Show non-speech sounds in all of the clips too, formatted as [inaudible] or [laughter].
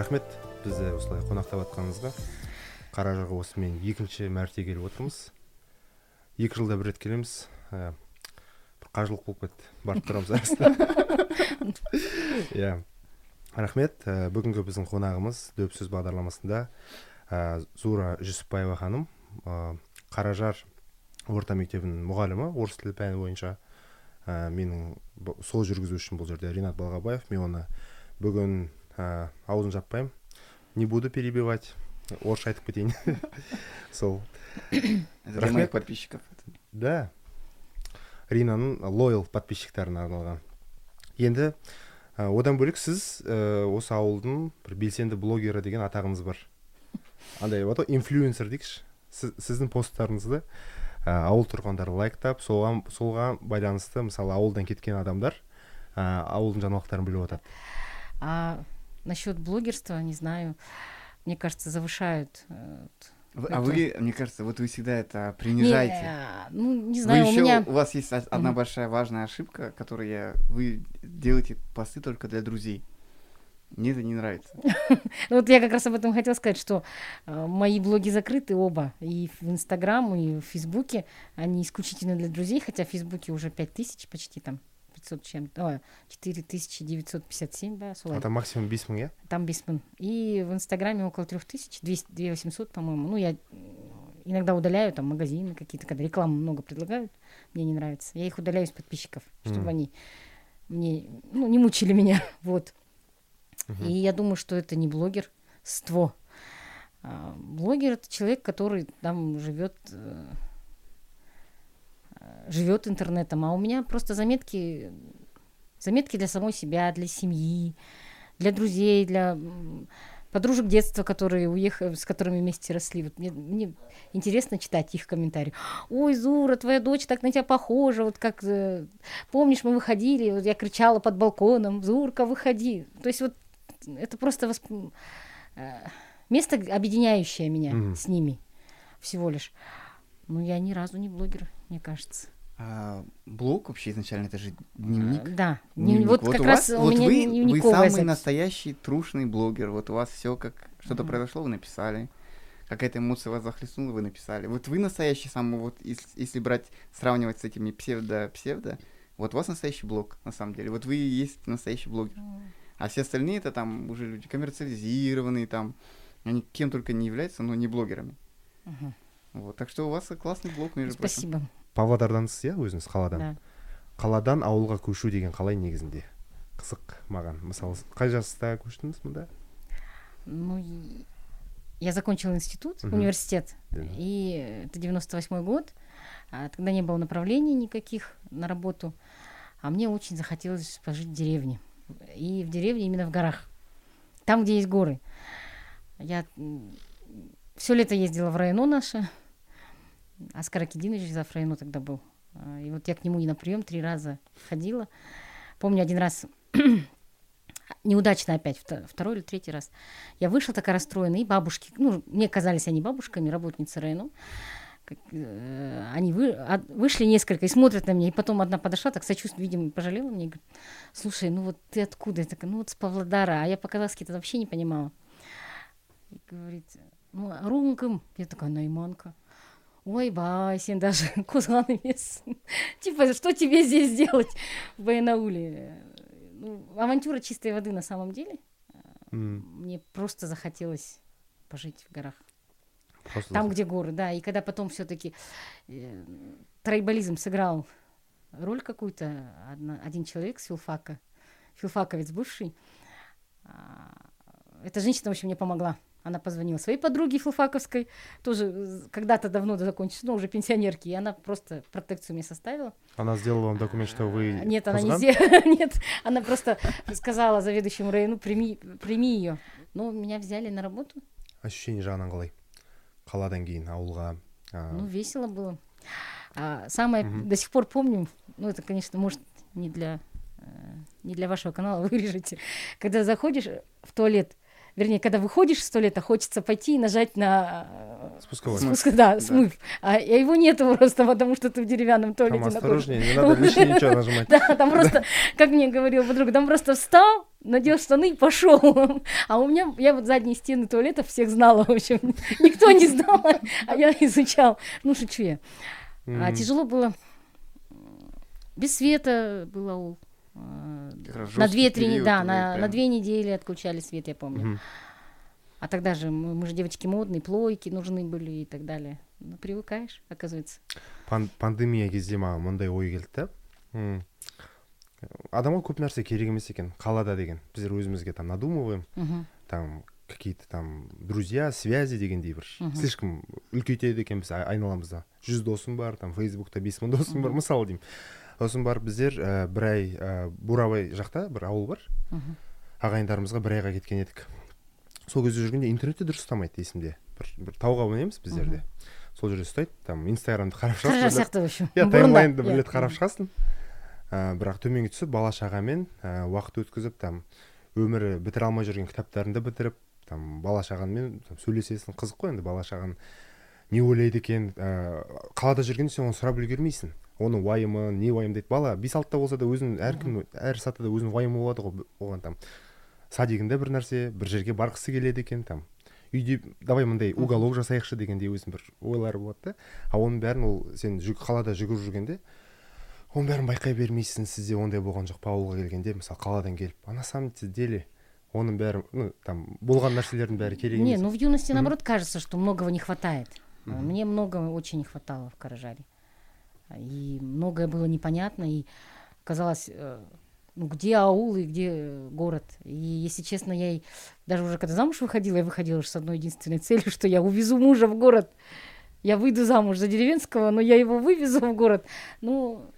рахмет. Бізді осылай қонақтап жатқаныңызға қаражарға осымен екінші мәрте келіп отырмыз. Екі жылда бір рет келеміз. Ә, бір қажылық болып кетті барып тұрамыз арасында [laughs] иә. Рахмет. Ә, бүгінгі біздің қонағымыз дөп сөз бағдарламасында ә, зура жүсіпбаева ханым. Ә, қаражар орта мектебінің мұғалімі орыс тілі пәні бойынша. Ә, менің сол жүргізушім бұл жерде ринат балғабаев. Мен оны бүгін ә, аузын жаппаймын не буду перебивать. Орысша айтып кетейін сол для моих подписчиков. Да. Ринаның лоял подписчиктарына арналған енді ә, одан бөлек сіз ә, осы ауылдың бір белсенді блогері деген атағыңыз бар. Андай болады ғой инфлюенсер дейікші. Сіз, сіздің посттарыңызды ә, ауыл тұрғындары лайктап соған солға байланысты мысалы ауылдан кеткен адамдар ә, ауылдың жаңалықтарын біліп жатады а насчет блогерства не знаю мне кажется завышают э, а вы, мне кажется, вот вы всегда это принижаете. Не, ну, не знаю, вы у еще, меня... У вас есть одна mm-hmm. большая важная ошибка, которую я... Вы делаете посты только для друзей. Мне это не нравится. [laughs] Ну вот я как раз об этом хотела сказать, что э, мои блоги закрыты оба, и в Инстаграм, и в Фейсбуке, они исключительно для друзей, хотя в Фейсбуке уже 5000 почти там, 500 чем-то, 4957, да, солай. А там максимум бес мың, иә? Там бес мың. И в Инстаграме около 3000, 2800, по-моему. Ну, я иногда удаляю там магазины какие-то, когда рекламу много предлагают, мне не нравится. Я их удаляю из подписчиков, чтобы mm. они мне, ну, не мучили меня, [laughs] вот. Uh-huh. И я думаю, что это не блогер, ство. А, блогер это человек, который там живет э, живет интернетом, а у меня просто заметки, заметки для самой себя, для семьи, для друзей, для подружек детства, которые уехали, с которыми вместе росли. Вот мне, мне интересно читать их комментарии. Ой, Зура, твоя дочь так на тебя похожа, вот как э, помнишь, мы выходили, вот я кричала под балконом, Зурка, выходи. То есть вот это просто восп... Э, место объединяющее меня mm-hmm. с ними всего лишь. Ну, я ни разу не блогер, мне кажется. А, блог вообще изначально это же дневник. А, да, дневник. Вот, вот как раз вас, у вот меня вы, вы самый запись. настоящий трушный блогер. Вот у вас все как что-то mm-hmm. произошло, вы написали. Какая-то эмоция вас захлестнула, вы написали. Вот вы настоящий самый, вот если, если брать, сравнивать с этими псевдо-псевдо, вот у вас настоящий блог, на самом деле. Вот вы и есть настоящий блогер. Mm. А все остальные это там уже люди коммерциализированные, там, они кем только не являются, но не блогерами. Uh-huh. Вот, так что у вас классный блог, между Спасибо. прочим павлодардансыз иә өзіңіз қаладан да. қаладан ауылға көшу деген қалай негізінде қызық маған мысалы қай жаста көштіңіз мұнда ну я закончила институт угу. университет да. и это 98 год а, тогда не было направлений никаких на работу а мне очень захотелось пожить в деревне и в деревне именно в горах там где есть горы я все лето ездила в районо наше Аскар Акидинович Зафраину тогда был. А, и вот я к нему и на прием три раза ходила. Помню один раз [clears throat] неудачно опять, второй или третий раз. Я вышла такая расстроенная, и бабушки, ну, мне казались они бабушками, работницы Рейну. Э, они вы, а, вышли несколько и смотрят на меня, и потом одна подошла, так сочувственно, видимо, пожалела мне, и говорит, слушай, ну вот ты откуда? Я такая, ну вот с Павлодара, а я по-казахски-то вообще не понимала. И говорит, ну, рунгам. Я такая, найманка ойбай сен даже [laughs] қозған емессің типа что тебе здесь делать в баянауле ну, авантюра чистой воды на самом деле. Mm. мне просто захотелось пожить в горах. Просто там где горы да. И когда потом все-таки э, трайбализм сыграл роль какую-то один человек с филфака филфаковец бывший э, эта женщина в общем мне помогла она позвонила своей подруге филфаковской, тоже когда-то давно закончила, но уже пенсионерки, и она просто протекцию мне составила. Она сделала вам документ, что вы Нет, она не сделала, [laughs] нет, она просто сказала заведующему району, прими, прими ее. Но меня взяли на работу. Ощущение жағынан қалай? Қаладан кейін ауылға. Ну, весело было. А самое, угу. до сих пор помню, ну, это, конечно, может, не для, э, не для вашего канала [laughs] вырежете, когда заходишь в туалет, вернее, когда выходишь из туалета, хочется пойти и нажать на Спусковой. Смыв. спуск- да, Да. смыв. А, а его нету просто, потому что ты в деревянном Там туалете находишься. осторожнее, не надо лишнее ничего нажимать. [laughs] Да, там просто, как мне говорила подруга, там просто встал, надел штаны и пошел. А у меня, я вот задние стены туалетов всех знала, в общем. Никто не знал, а я изучал. Ну, шучу я. А тяжело было. Без света был аул А, Как раз На жёсткий две-три, не- период, да, вы на, на прям- две недели отключали свет, я помню. мгм. А тогда же мы, мы же девочки модные, плойки нужны были и так далее. Ну, привыкаешь, оказывается. Пан- пандемия кезде маған мындай ой келді да М, адамға көп нәрсе керек емес екен қалада деген біздер өзімізге там надумываем Мгм. там какие-то там друзья связи дегендей бір слишком үлкейтеді екенбіз ай- айналамызда жүз досым бар там фейсбукта бес мың досым бар мысалы деймін Сосын барып біздер ә, бір ай ә, бурабай жақта бір ауыл бар. Ағайындарымызға бір айға кеткен едік. Сол кезде жүргенде интернетте дұрыс ұстамайды есімде. Бір, бір тауға мінеміз біздерде. Сол жерде ұстайды там инстаграмды қарап шығасың сияқты, иә [laughs] таймлайнды бір рет қарап шығасың ә, бірақ төменге түсіп бала шағамен ә, уақыт өткізіп там өмірі бітіре алмай жүрген кітаптарыңды бітіріп там бала шағаңмен сөйлесесің. Қызық қой енді бала шағаң не ойлайды екен ә, қалада жүргенде сен оны сұрап үлгермейсің. Оның уайымы не уайымдайды бала бес алтыда болса да өзінің әркім әр сатыда өзінің уайымы болады ғой оған там. Садигінде бір нәрсе бір жерге барғысы келеді екен там. Үйде давай мындай уголок жасайықшы дегендей өзінің бір ойлары болады да. А оның бәрін ол сен жүг, қалада жүгіріп жүргенде оның бәрін байқай бермейсің сізде ондай болған жоқ па ауылға келгенде мысалы қаладан келіп. А на самом деле оның бәрі ну там болған нәрселердің бәрі керек Не, емес ну в юности, наоборот, кажется, что многого не хватает. А Мне многого очень не хватало в Каражаре. И многое было непонятно, и казалось, э, ну, где аул и где э, город. И, если честно, я и даже уже когда замуж выходила, я выходила с одной единственной целью, что я увезу мужа в город. Я выйду замуж за деревенского, но я его вывезу в город. Ну,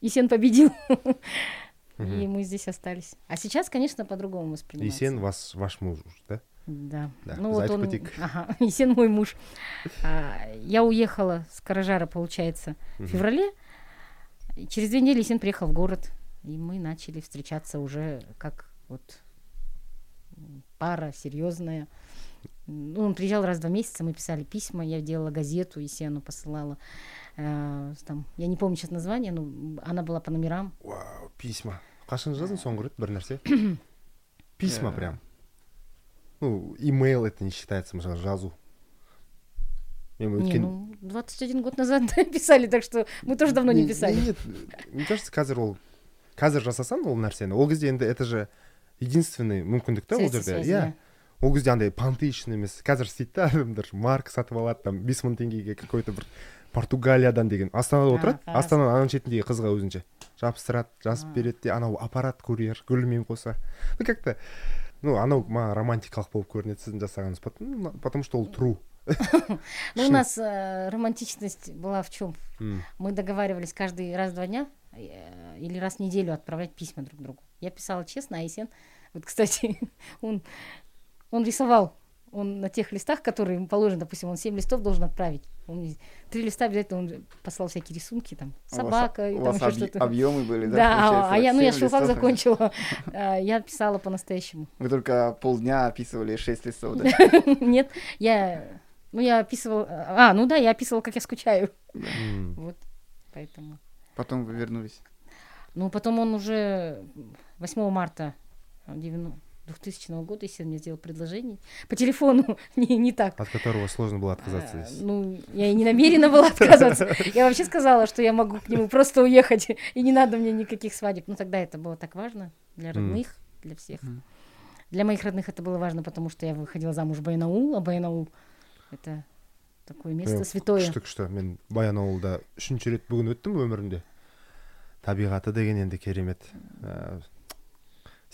Есен победил. [laughs] И мы здесь остались. А сейчас, конечно, по-другому воспринимается. есен вас ваш муж да Да. Да, Ну вот зайчик он, Путик. ага, [laughs] Есен мой муж. А, я уехала с Каражара, получается, в феврале. И через две недели Есен приехал в город, и мы начали встречаться уже как вот пара серьезная. Ну, он приезжал раз в два месяца, мы писали письма, я делала газету, Есену посылала. Э, там, я не помню сейчас название, но она была по номерам. вау письма қашан жаздың соңғы рет бір нәрсе письма прям ну имейл это не считается мысалы жазу. Мен өткен ну, 21 год назад [laughs] писали, так что мы тоже давно не писали. нет мне кажется қазір ол қазір жасасаң ол нәрсені ол кезде енді это же единственный мүмкіндік та ол жерде иә ол кезде андай понты үшін емес қазір істейді да адамдар марк сатып алады там бес мың теңгеге какой то бір португалиядан деген. Астанада отырады астананың ана шетіндегі қызға өзінше. Жабыстырады жазып береді де анау аппарат курьер гүлмен қоса. Ну как то ну анау маған романтикалық болып көрінеді сіздің жасағаныңыз пот- ну, потому что ол true [laughs] Ну, у нас э, романтичность была в чем? М. Мы договаривались каждый раз в два дня э, или раз в неделю отправлять письма друг другу. Я писала честно, а Есен, вот, кстати, [laughs] он, он рисовал. Он на тех листах, которые ему положено, допустим, он 7 листов должен отправить. Он три листа обязательно он послал всякие рисунки, там, А у вас- собака и у там вас еще объ- что-то. объемы были, да? Да, а- а я, ну, я шелфак листов? закончила. [laughs] А, Я писала по-настоящему. Вы только полдня описывали 6 листов, да? [laughs] Нет, я, ну, я описывала, а, ну да, я описывала, как я скучаю. Вот, поэтому. Потом вы вернулись. Ну, потом он уже 8 марта 90 2000 года, если мне сделал предложение по телефону, [laughs] не, не так. от которого сложно было А, отказаться здесь. ну, я и не намерена была отказываться. Я вообще сказала, что я могу к нему просто уехать, [laughs] и не надо мне никаких свадеб. Ну, тогда это было так важно для родных, для всех. Мгм. Для моих родных это было важно, потому что я выходила замуж в Баянаул, а Баянаул — это такое место Э, святое. күшті күшті мен баянауылда үшінші рет бүгін өттім өмірімде табиғаты деген енді керемет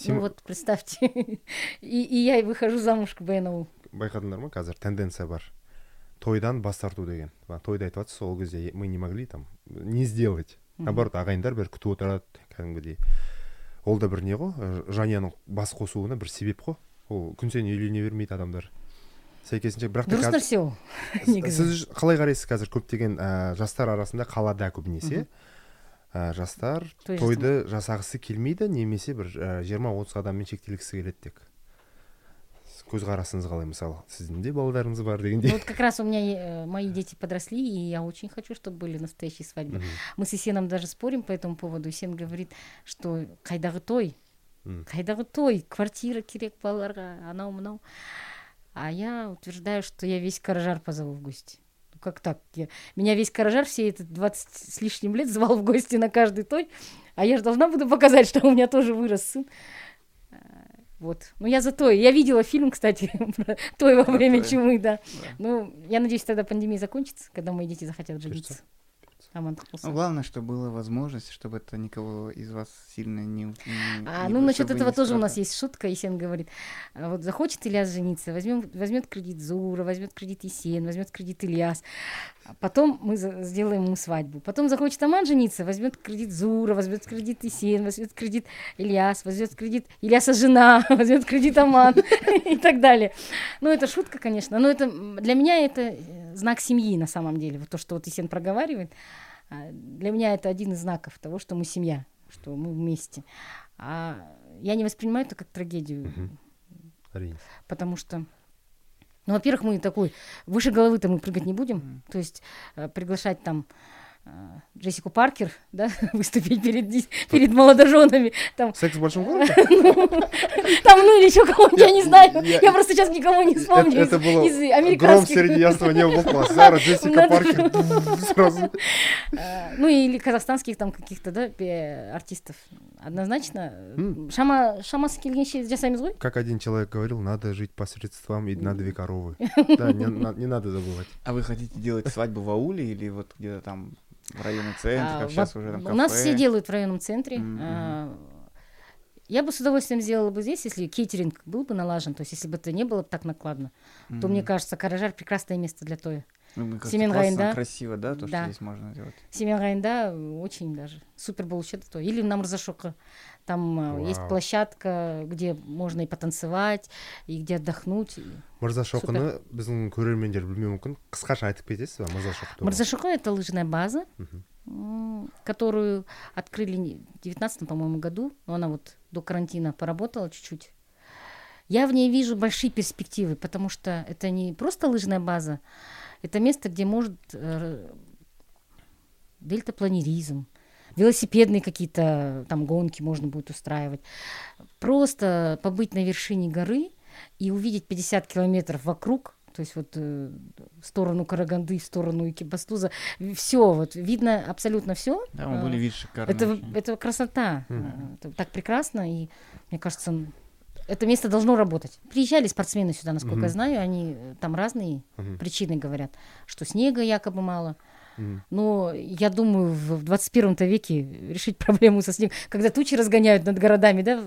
Ну вот, представьте. [laughs] И, и я и выхожу замуж к Баянаул. байқадыңдар ма қазір? Тенденция бар. Тойдан бас тарту деген. Тойда айтып жатсыз ол кезде мы не могли там не сделать. Наоборот ағайындар бәрі күтіп отырады кәдімгідей. Ол да бір не ғой? Жанұяның бас қосуына бір себеп қой. Ол күн сайын үйлене бермейді адамдар. Сәйкесінше бірақ дұрыс нәрсе ол [laughs] негізі. сіз қалай қарайсыз қазір? Көптеген ә, жастар арасында қалада көбінесе. Ә, жастар Той тойды жасағысы келмейді немесе бір жиырма отыз адаммен шектелгісі келеді тек көзқарасыңыз қалай мысалы сіздің де балдарыңыз бар Ну, дегендей вот как раз у меня э, мои дети подросли, и я очень хочу, чтобы были настоящие свадьбы. Мы с Исеном даже спорим по этому поводу. Исен говорит, что қайдағы той, қайдағы той, квартира керек балаларға, анау мынау. А я утверждаю, что я весь Каражар позову в гости. Как так? Я- меня весь Каражар все это 20 с лишним лет звал в гости на каждый той, а я же должна буду показать, [laughs] что у меня тоже вырос сын. А, Вот. Ну, я за той. Я видела фильм, кстати, [laughs] про той во время той. чумы, да. Да. Ну, я надеюсь, тогда пандемия закончится, когда мои дети захотят жениться. Главное, чтобы была возможность, чтобы это никого из вас сильно не... не- А, не- ну, насчет этого тоже у нас есть шутка. Есен говорит, а вот захочет Ильяс жениться, возьмем, возьмет кредит Зура, возьмет кредит Есен, возьмет кредит Ильяс. А потом мы сделаем ему свадьбу. Потом захочет Аман жениться, возьмет кредит Зура, возьмет кредит Есен, возьмет кредит Ильяс, возьмет кредит Ильяса жена, [laughs] возьмет кредит Аман [laughs] и так далее. Ну, это шутка, конечно. Но это для меня это э, знак семьи на самом деле. Вот то, что вот Есен проговаривает. а, Для меня это один из знаков того, что мы семья, что мы вместе. А я не воспринимаю это как трагедию, потому что, ну, во-первых, мы такой, выше головы-то мы прыгать не будем, то есть э, приглашать там Джессику Паркер, да, [laughs] выступить перед, перед молодоженами, там, секс в большом городе [laughs] там, ну, или еще кого-нибудь, я не знаю, я- я просто сейчас никого не вспомню это было из гром американских. среди ясного неба класс [laughs] Зара Джессика Паркер. Сразу. Э, Ну, или казахстанских там каких-то, да, артистов. Однозначно. Шама, шамасы келгенше жасаймыз ғой. как один человек говорил надо жить посредством и на две коровы да не надо забывать. А вы хотите делать свадьбу в ауле или вот где-то там в районном центре, А, как во- сейчас уже там У нас кафе? все делают в районном центре. М, А, Я бы с удовольствием сделала бы здесь, если кейтеринг был бы налажен, то есть если бы это не было так накладно, то мне кажется, Каражар прекрасное место для тоя. Ну, мне кажется, Семен классно, Райында. красиво, да, то, Да. что здесь можно делать. Семен Райында очень даже супер был вообще то. Или на Мурзашока. Там а, есть Вау. площадка, где можно и потанцевать, и где отдохнуть. и- мырза шоқыны біздің көрермендер білмеуі мүмкін қысқаша айтып кетесіз ба мырза шоқ туралы? Мурзашока это лыжная база, Мгм. м, которую открыли не- в 19 по-моему, году. Но она вот до карантина поработала чуть-чуть. Я в ней вижу большие перспективы, потому что это не просто лыжная база, это место, где может э, дельтапланеризм, велосипедные какие-то там гонки можно будет устраивать. Просто побыть на вершине горы и увидеть 50 километров вокруг, то есть вот э, в сторону Караганды, в сторону Экибастуза, все, вот видно абсолютно все. Да, мы были, видишь, шикарно. Это, очень. это красота. Э, Это так прекрасно. И мне кажется, это место должно работать. Приезжали спортсмены сюда, насколько Мгм. я знаю, они э, там разные Мгм. причины говорят, что снега якобы мало. Мгм. Но я думаю, в в 21 веке решить проблему со снегом, когда тучи разгоняют над городами, да,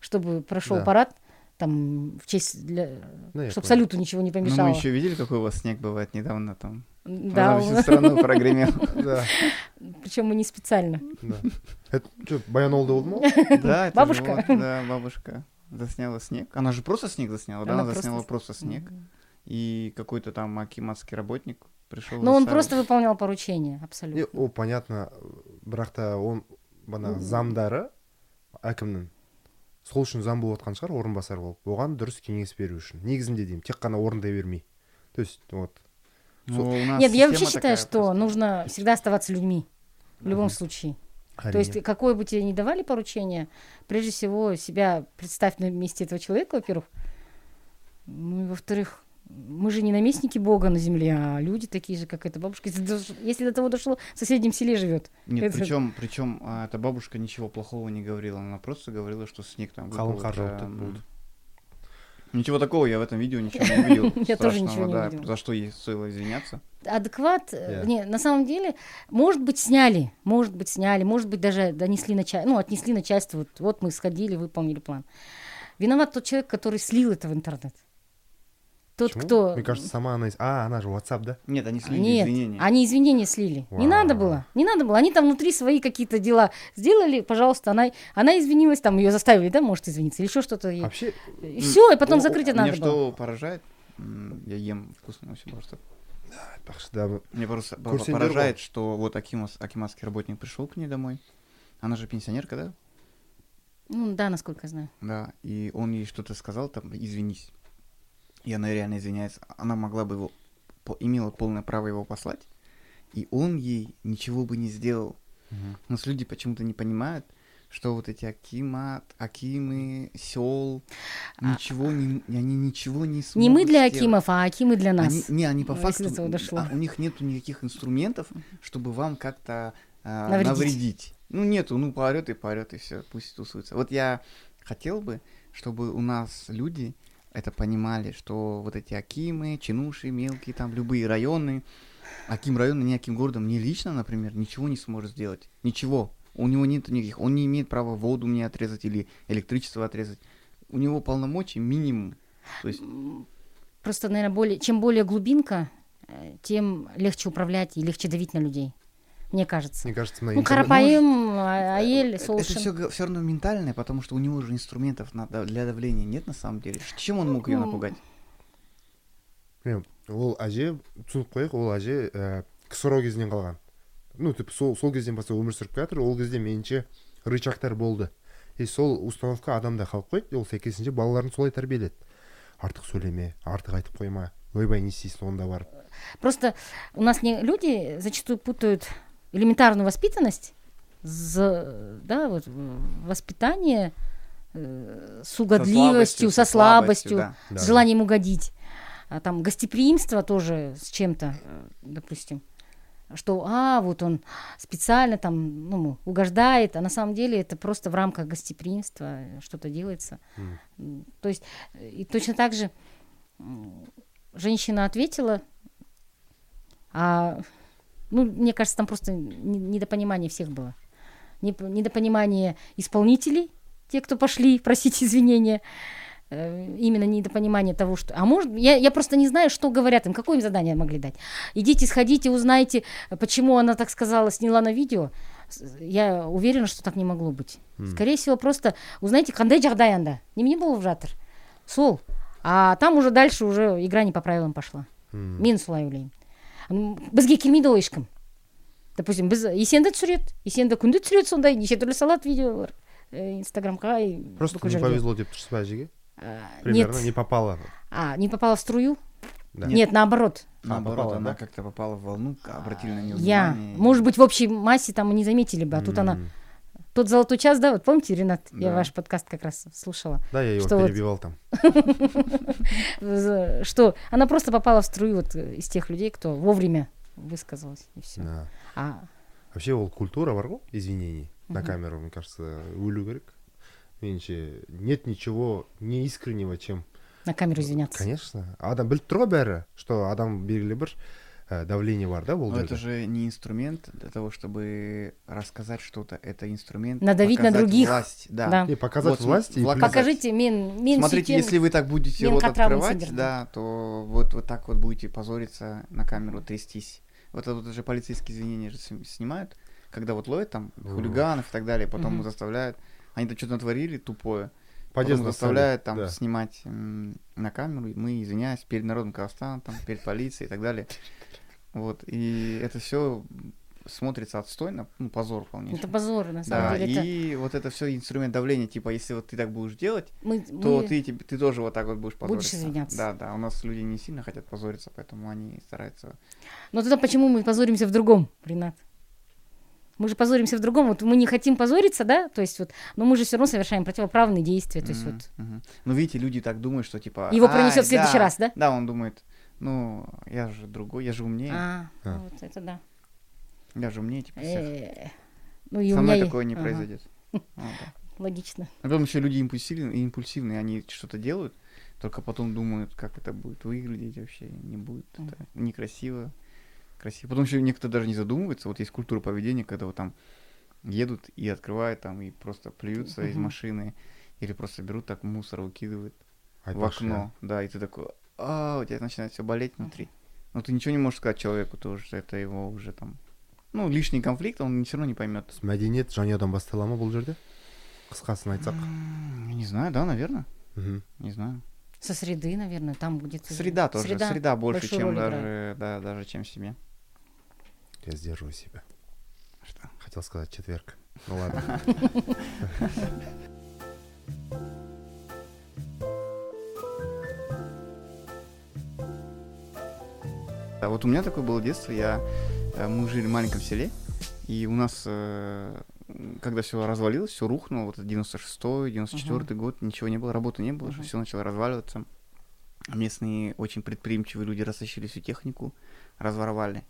чтобы прошел Да. парад, там, в честь для... Ну, я чтобы салюту ничего не Ну, помешало. мы еще видели, какой у вас снег бывает недавно там. Да, Он всю страну прогремел. [laughs] да причем мы не специально. да это что баянолда болды ма ол? Да, Бабушка? Да, бабушка засняла снег. Она же просто снег засняла, да? Она Она просто засняла с- просто снег. И какой-то там акиматский работник пришел. Но он просто выполнял поручение, Не, абсолютно. ол понятно бірақ та он бана замдары әкімнің сол үшін зам болып отқан шығар орынбасар болып оған дұрыс кеңес беру үшін негізінде деймін тек қана орындай бермей то есть вот Нет, я вообще считаю, что нужно всегда оставаться людьми. В любом случае. То есть, какое бы тебе ни давали поручение, прежде всего себя представь на месте этого человека, во-первых. Ну и во-вторых, мы же не наместники Бога на земле, а люди такие же, как эта бабушка. Если до, того дошло, в соседнем селе живет. Нет, Это- причем, причем а, эта бабушка ничего плохого не говорила, она просто говорила, что снег там выпал, это, жауып тұр м, болды Ничего такого я в этом видео ничего не увидел. [laughs] Я тоже ничего не да, увидела. За что ей стоило извиняться. Адекват, э, не, на самом деле, может быть, сняли, может быть, сняли, может быть, даже донесли начальство, ну, отнесли начальство, вот, вот мы сходили, выполнили план. Виноват тот человек, который слил это в интернет. Тот, Почему? кто... мне кажется сама она из- а она же WhatsApp да Нет, они слили Нет, извинения. они извинения слили. Не надо Вау. было, не надо было. Они там внутри свои какие-то дела сделали, пожалуйста, она, она извинилась, там ее заставили, да, может извиниться, или еще что-то. И, вообще и все, и потом закрыть надо было. что поражает, я ем вкусно очень просто. айтпақшы да Мне просто поражает, что вот Акимас, акиматский работник пришел к ней домой. Она же пенсионерка, да? Ну, да, насколько я знаю. Да. И он ей что-то сказал, там, извинись. И она реально извиняется, она могла бы его, имела полное право его послать, и он ей ничего бы не сделал. Мгм. У нас люди почему-то не понимают, что вот эти Акимат, Акимы, сел, А- ничего не, они ничего не смогут Не мы для сделать. Акимов, а Акимы для нас. Они, не, они по факту, дошло. а, у них нету никаких инструментов, чтобы вам как-то а, Навредить. навредить. Ну, нету, ну, поорет и поорет, и все, пусть тусуется. Вот я хотел бы, чтобы у нас люди это понимали, что вот эти Акимы, Чинуши, мелкие, там, любые районы, Аким района ни Аким городом, мне лично, например, ничего не сможет сделать. Ничего. У него нет никаких, он не имеет права воду мне отрезать или электричество отрезать. У него полномочий минимум. То есть Просто, наверное, более, чем более глубинка, э, тем легче управлять и легче давить на людей. Мне кажется. Мне кажется, на Ну, Карапаим, а- Аель, Это Солшин. все, все равно ментальное, потому что у него же инструментов на- для давления нет на самом деле. Чем он мог ее напугать? Ол әже түсініп қояйық ол әже ә, ксро кезінен қалған ну типа сол, сол кезден бастап өмір сүріп келе жатыр ол кезде меніңше рычагтар болды и сол установка адамда қалып қойды ол сәйкесінше балаларын солай тәрбиеледі артық сөйлеме артық айтып қойма ойбай не істейсің онда барып Просто у нас не, люди зачастую путают элементарную воспитанность, за, да, вот, воспитание э, с угодливостью, со слабостью, да. Да, с желанием угодить. А там гостеприимство тоже с чем-то, э, допустим, что, а, вот он специально там, ну, угождает, а на самом деле это просто в рамках гостеприимства что-то делается. М, То есть, э, и точно так же женщина ответила, а, ну, мне кажется, там просто не- недопонимание всех было. Недопонимание исполнителей, те, кто пошли просить [laughs] извинения, э, именно недопонимание того, что... А может, я, я просто не знаю, что говорят им, какое им задание могли дать. Идите, сходите, узнайте, почему она так сказала, сняла на видео. Я уверена, что так не могло быть. М. Скорее всего, просто узнайте, қандай жағдайында немене болып жатыр сол а там уже дальше уже игра не по правилам пошла М. мен солай ойлаймын бізге келмейді ғой ешкім допустим біз есенді түсіреді есенді күнде түсіреді сондай неше түрлі салады видеолар э, инстаграмға и просто бүкіл не жерге. повезло деп тұрсыз ба әжеге А, примерно нет не попало а не попала в струю да. нет наоборот Наоборот, попала, она да? как-то попала в волну, обратили на нее я внимание. может быть в общей массе там и не заметили бы а тут она М. тот золотой час да вот помните Ренат я Да. ваш подкаст как раз слушала да я его Что вот- перебивал там За- [laughs] что она просто попала в струю вот э, из тех людей кто вовремя высказалась и все Да. а вообще ол культура бар ғой извинений на Мгм. камеру мне кажется өлу керек меніңше нет ничего неискреннего чем на камеру извиняться конечно адам біліп тұр ғой бәрі что адам белгілі бір ә, давление бар да ол Но это же не инструмент для того, чтобы рассказать что-то. Это инструмент Надавить на показать других. власть. Да. Да. и показать Вот, власть и власть- покажите мен мен Смотрите, сөйтем. если вы так будете рот открывать, да, то вот, вот так вот будете позориться на камеру, трястись. Вот это вот уже полицейские извинения же сни- снимают, когда вот ловят там хулиганов и так далее, потом Мгм. заставляют, они там что-то натворили тупое, подъезд потом заставляют там да. снимать на камеру, и мы, извиняюсь, перед народом Казахстана, там, перед полицией и так далее. Вот, и это все смотрится отстойно, ну, позор полнейший. это позор на самом Да, деле это и вот это все инструмент давления, типа, если вот ты так будешь делать, мы, то мы- ты, тебе- ты тоже вот так вот будешь Будешь позориться. извиняться. Да, да, у нас люди не сильно хотят позориться, поэтому они стараются... но тогда почему мы позоримся в другом Ренат мы же позоримся в другом вот мы не хотим позориться да то есть вот но мы же все равно совершаем противоправные действия то есть Мгм, вот мгм. Ну, видите, люди так думают, что, типа... Его «Ай, пронесет в следующий да, раз, да? Да, он думает, ну, я же другой, я же умнее, а, А. вот это да я же умнее, типа, всех. Э, ну и Со мной такое не произойдет. [laughs] Да. логично А потом еще люди импульсивные, импульсивные, они что-то делают, только потом думают, как это будет выглядеть вообще, не будет это некрасиво, красиво. Потом еще некоторые даже не задумываются, вот есть культура поведения, когда вот там едут и открывают там и просто плюются из машины, или просто берут так мусор, выкидывают в Айтпақшы, окно, да, и ты такой, а, у тебя начинает все болеть внутри. Но ты ничего не можешь сказать человеку тоже, что это его уже там, ну, лишний конфликт, он все равно не поймет. мәдениет жанұядан бастала ма бұл жерде қысқасын айтсақ Не знаю, да, наверное, не знаю. Со среды наверное там где-то Среда тоже, среда, больше, большую чем даже, играет. да, даже чем в семье. я сдерживаю себя Что? хотел сказать четверг ну ладно [laughs] А вот у меня такое было детство. Я, э, мы жили в маленьком селе, и у нас, э, когда все развалилось, все рухнуло, вот 96-й, 94-й год, ничего не было, работы не было, Мгм. все начало разваливаться. Местные очень предприимчивые люди растащили всю технику, разворовали.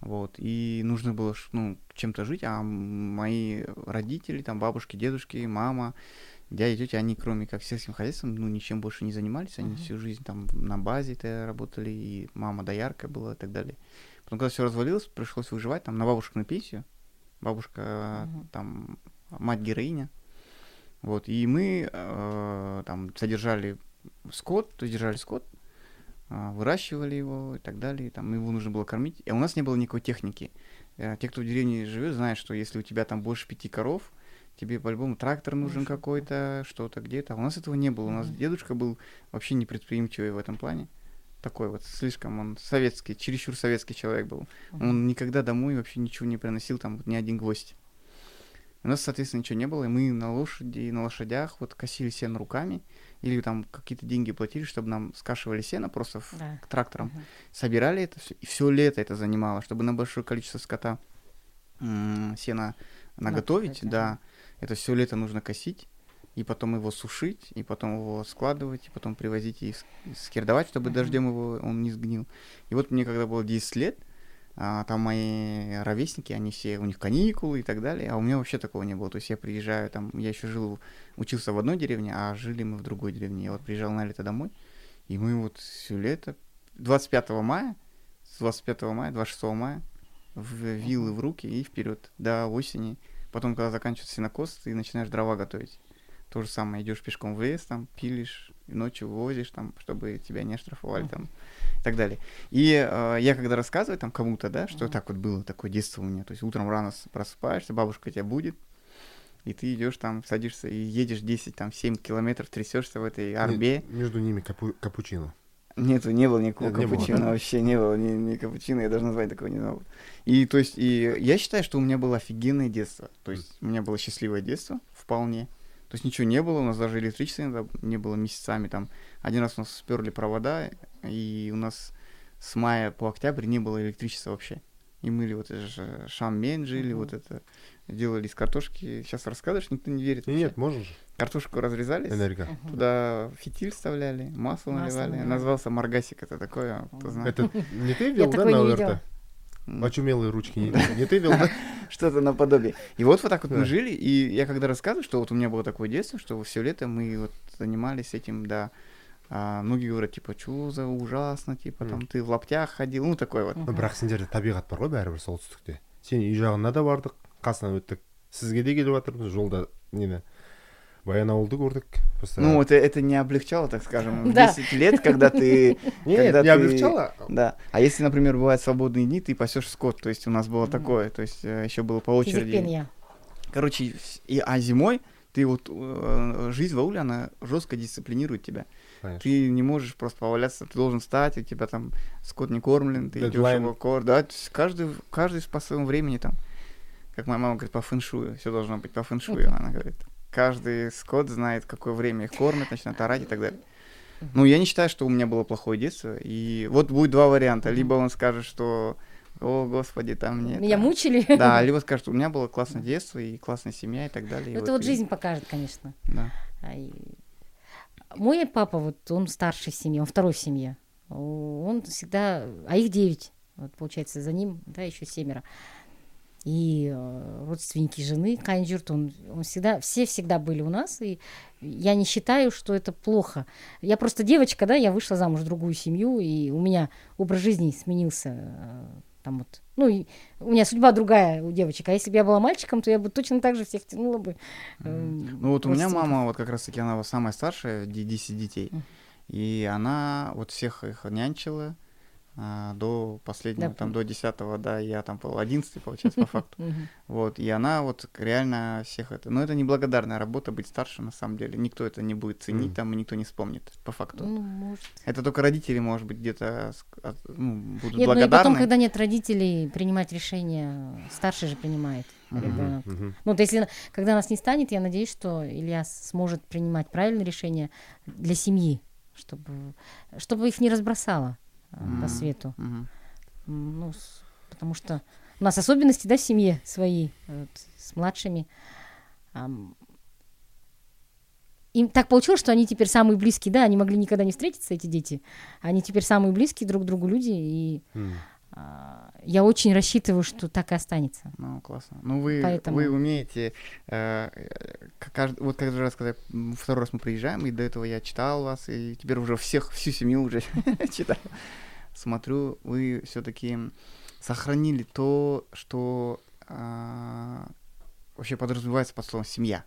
Вот, и нужно было, ну, чем-то жить, а мои родители, там, бабушки, дедушки, мама, дядя, тетя, они, кроме как сельским хозяйством, ну, ничем больше не занимались, они Мгм. всю жизнь там на базе-то работали, и мама доярка была и так далее. Потом, когда все развалилось, пришлось выживать, там, на бабушкину пенсию, бабушка, Мгм. там, мать-героиня, вот, и мы, э, там, содержали скот, то есть держали скот, а, выращивали его и так далее, там его нужно было кормить, и у нас не было никакой техники. Э, Те, кто в деревне живет, знают, что если у тебя там больше пяти коров, тебе по-любому трактор нужен какой-то, что-то где-то. А у нас этого не было. У нас Мгм. дедушка был вообще непредприимчивый в этом плане. Такой вот, слишком он советский, чересчур советский человек был. Он никогда домой вообще ничего не приносил, там вот ни один гвоздь. У нас, соответственно, ничего не было, и мы на лошади, на лошадях вот косили сено руками, или там какие-то деньги платили, чтобы нам скашивали сено просто в- Да. к тракторам. Мгм. Собирали это все, и все лето это занимало, чтобы на большое количество скота м, сена наготовить, Накопать, да, это все лето нужно косить, и потом его сушить, и потом его складывать, и потом привозить и скирдовать, чтобы Мгм. дождем его он не сгнил. И вот мне когда было 10 лет, а, там мои ровесники, они все, у них каникулы и так далее, а у меня вообще такого не было. То есть я приезжаю, там, я еще жил, учился в одной деревне, а жили мы в другой деревне. Я вот приезжал на лето домой, и мы вот все лето, 25 мая, с 25 мая, 26 мая, в вилы в руки и вперед до осени. Потом, когда заканчивается сенокос, ты начинаешь дрова готовить. То же самое, идешь пешком в лес, там, пилишь, ночью вывозишь, там, чтобы тебя не оштрафовали, там, и так далее. И э, я когда рассказываю там кому-то, да, что так вот было, такое детство у меня, то есть утром рано просыпаешься, бабушка тебя будет, и ты идешь там, садишься и едешь 10, там, 7 километров, трясешься в этой арбе. Не- Между ними капу- капучино. Нету, не было никакого Нет, не было, капучино, да? вообще не было, ни, ни капучино, я даже назвать такого не знал. И то есть, и я считаю, что у меня было офигенное детство. То есть, у меня было счастливое детство, вполне. То есть ничего не было, у нас даже электричества иногда не было месяцами. Там один раз у нас сперли провода, и у нас с мая по октябрь не было электричества вообще. И мы вот это же шаммен жили, Мгм. вот это делали из картошки. Сейчас рассказываешь, никто не верит. И вообще. нет, можно же. Картошку разрезали, Энергия. Мгм. Туда фитиль вставляли, масло, Масло наливали. наливали. Назывался маргасик, это такое, кто знает. Это [laughs] не ты вел, да, на Очумелые ручки. Не не ты вел, да? [laughs] Что-то наподобие. И вот вот так вот мы Да. жили, и я когда рассказываю, что вот у меня было такое детство, что все лето мы вот занимались этим, да. А, многие говорят, типа, что за ужасно, типа, там, Мгм. ты в лаптях ходил, ну, такой вот. Мгм. Но бірақ сендерде табиғат бар ғой бәрібір солтүстікте сен үй жағына да бардық қасынан өттік сізге де келіп жатырмыз жолда нені баянауылды көрдік Ну, это, это не облегчало, так скажем, Да. 10 лет, когда ты... [laughs] нет когда не ты- облегчало Да. А если, например, бывают свободные дни, ты пасешь скот, то есть у нас было такое, то есть еще было по очереди. Короче, и, а зимой ты вот э, жизнь в ауле, она жестко дисциплинирует тебя. конечно. Ты не можешь просто поваляться, ты должен встать, у тебя там скот не кормлен, ты идешь Дедлайн. его кор, да, каждый, каждый по своему времени там, как моя мама говорит, по фэншую, все должно быть по фэншую, она говорит. Каждый скот знает, какое время их кормят, начинают орать и так далее. Ну, я не считаю, что у меня было плохое детство. И вот будет два варианта. Либо он скажет, что, о, господи, там нет. Меня мучили. Да, [laughs] либо скажет, у меня было классное детство и классная семья и так далее. и Это вот и- жизнь покажет, конечно. Да. А Мой папа, вот он старший в семье, он второй в семье. Он всегда, а их девять, вот получается за ним, да, еще семеро. И э, родственники жены, Кайнджурт, он, он всегда, все всегда были у нас, и я не считаю, что это плохо. Я просто девочка, да, я вышла замуж в другую семью, и у меня образ жизни сменился. э, Там вот, ну, у меня судьба другая у девочек. А если бы я была мальчиком, то я бы точно так же всех тянула бы. эм, Ну вот у меня мама, вот как раз таки она самая старшая, де- 10 детей. И она вот всех их нянчила а, до последнего, Да, там до 10 да, я там был 11 получается, по [laughs] факту. Вот, и она вот реально всех это... Но это неблагодарная работа быть старше, на самом деле. Никто это не будет ценить, там, и никто не вспомнит, по факту. Ну, может. Это только родители, может быть, где-то от- ну, будут Нет, ну и благодарны. потом, когда нет родителей, принимать решения, старший же принимает ребенок. Ну, вот если, когда нас не станет, я надеюсь, что Илья сможет принимать правильные решения для семьи, чтобы, чтобы их не разбросало э, Мгм. по свету. М, Ну, с- потому что у нас особенности, да, в семье свои, вот, с младшими. Им так получилось, что они теперь самые близкие, да, они могли никогда не встретиться, эти дети. Они теперь самые близкие друг к другу люди, и М. я очень рассчитываю, что так и останется. Ну, классно. Ну, вы, Поэтому- вы умеете... э, э, кажд- Вот каждый раз, когда второй раз мы приезжаем, и до этого я читал вас, и теперь уже всех, всю семью уже [laughs] читал. Смотрю, вы все-таки сохранили то, что а, вообще подразумевается под словом «семья».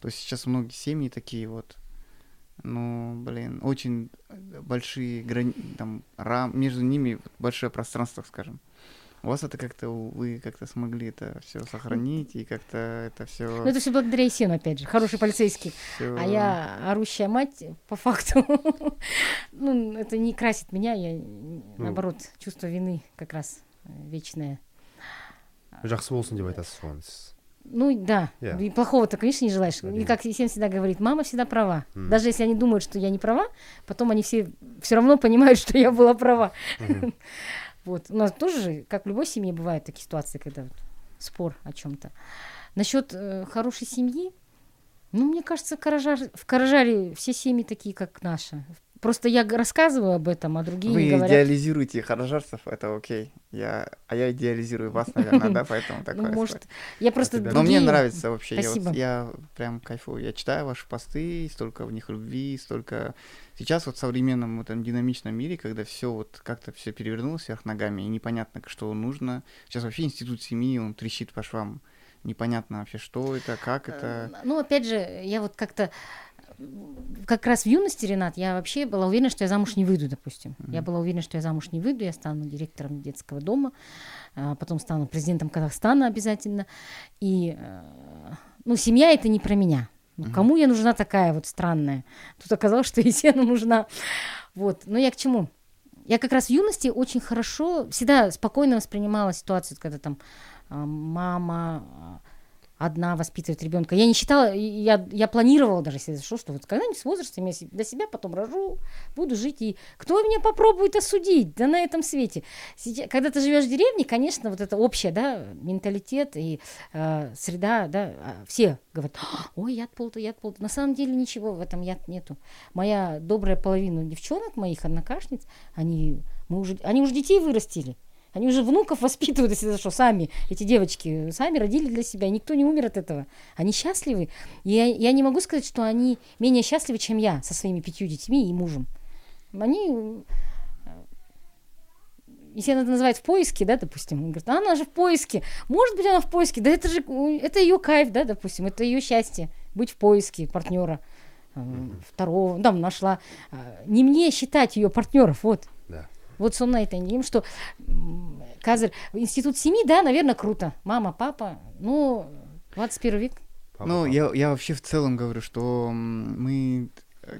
То есть сейчас многие семьи такие вот, ну, блин, очень большие грани... там, рам... между ними большое пространство, так скажем. У вас это как-то, вы как-то смогли это все сохранить, и как-то это все... Но это все благодаря Есену, опять же, хороший полицейский. А я орущая мать, по факту, [laughs] ну, это не красит меня, я, наоборот, чувство вины как раз э, вечное. жақсы болсын деп айтасыз сіз Ну да, Я. и плохого-то, конечно, не желаешь. И Конечно. как Есен всегда говорит, мама всегда права. Мгм. Даже если они думают, что я не права, потом они все все равно понимают, [laughs] что я была права. Мгм. [laughs] Вот. У нас тоже, же, как в любой семье, бывают такие ситуации, когда вот спор о чем-то. Насчет э, хорошей семьи, ну, мне кажется, Каражар- в Каражаре все семьи такие, как наша. Просто я рассказываю об этом, а другие Вы говорят. идеализируете харажарцев, это окей. Я, а я идеализирую вас, наверное, да, поэтому [laughs] такое. Ну, может, я просто Но мне нравится вообще. Я, Спасибо. вот, я прям кайфую. Я читаю ваши посты, столько в них любви, столько. Сейчас вот в современном этом динамичном мире, когда все вот как-то все перевернулось вверх ногами, и непонятно, что нужно. Сейчас вообще институт семьи, он трещит по швам. Непонятно вообще, что это, как это. Э, Ну, опять же, я вот как-то как раз в юности, Ренат, я вообще была уверена, что я замуж не выйду, допустим. Я была уверена, что я замуж не выйду, я стану директором детского дома, а потом стану президентом Казахстана обязательно. И, э, ну, семья это не про меня. Ну, кому я нужна такая вот странная? Тут оказалось, что Есену [laughs] нужна. Вот. Но я к чему? Я как раз в юности очень хорошо, всегда спокойно воспринимала ситуацию, когда там а, мама одна воспитывает ребенка. Я не считала, я, я планировала даже, если что, что вот когда-нибудь с возрастом я для себя потом рожу, буду жить, и кто меня попробует осудить, да на этом свете. Сейчас, когда ты живешь в деревне, конечно, вот это общее, да, менталитет и э, среда, да, а, все говорят, ой, яд полта, яд полта. На самом деле ничего в этом яд нету. Моя добрая половина девчонок, моих однокашниц, они, мы уже, они уже детей вырастили. Они уже внуков [laughs] воспитывают, если за что, сами, эти девочки, сами родили для себя, никто не умер от этого. Они счастливы. И я, я не могу сказать, что они менее счастливы, чем я со своими пятью детьми и мужем. Они, э, если она это называет в поиске, да, допустим, он говорит, «А она же в поиске. Может быть, она в поиске, да это же, э, это ее кайф, да, допустим, это ее счастье, быть в поиске партнера э, второго, там нашла. Не мне считать ее партнеров, вот. Вот со мной это не что м, казар институт семьи, да, наверное, круто. Мама, папа, ну, 21 век. Папа, ну, папа. я, я вообще в целом говорю, что мы э,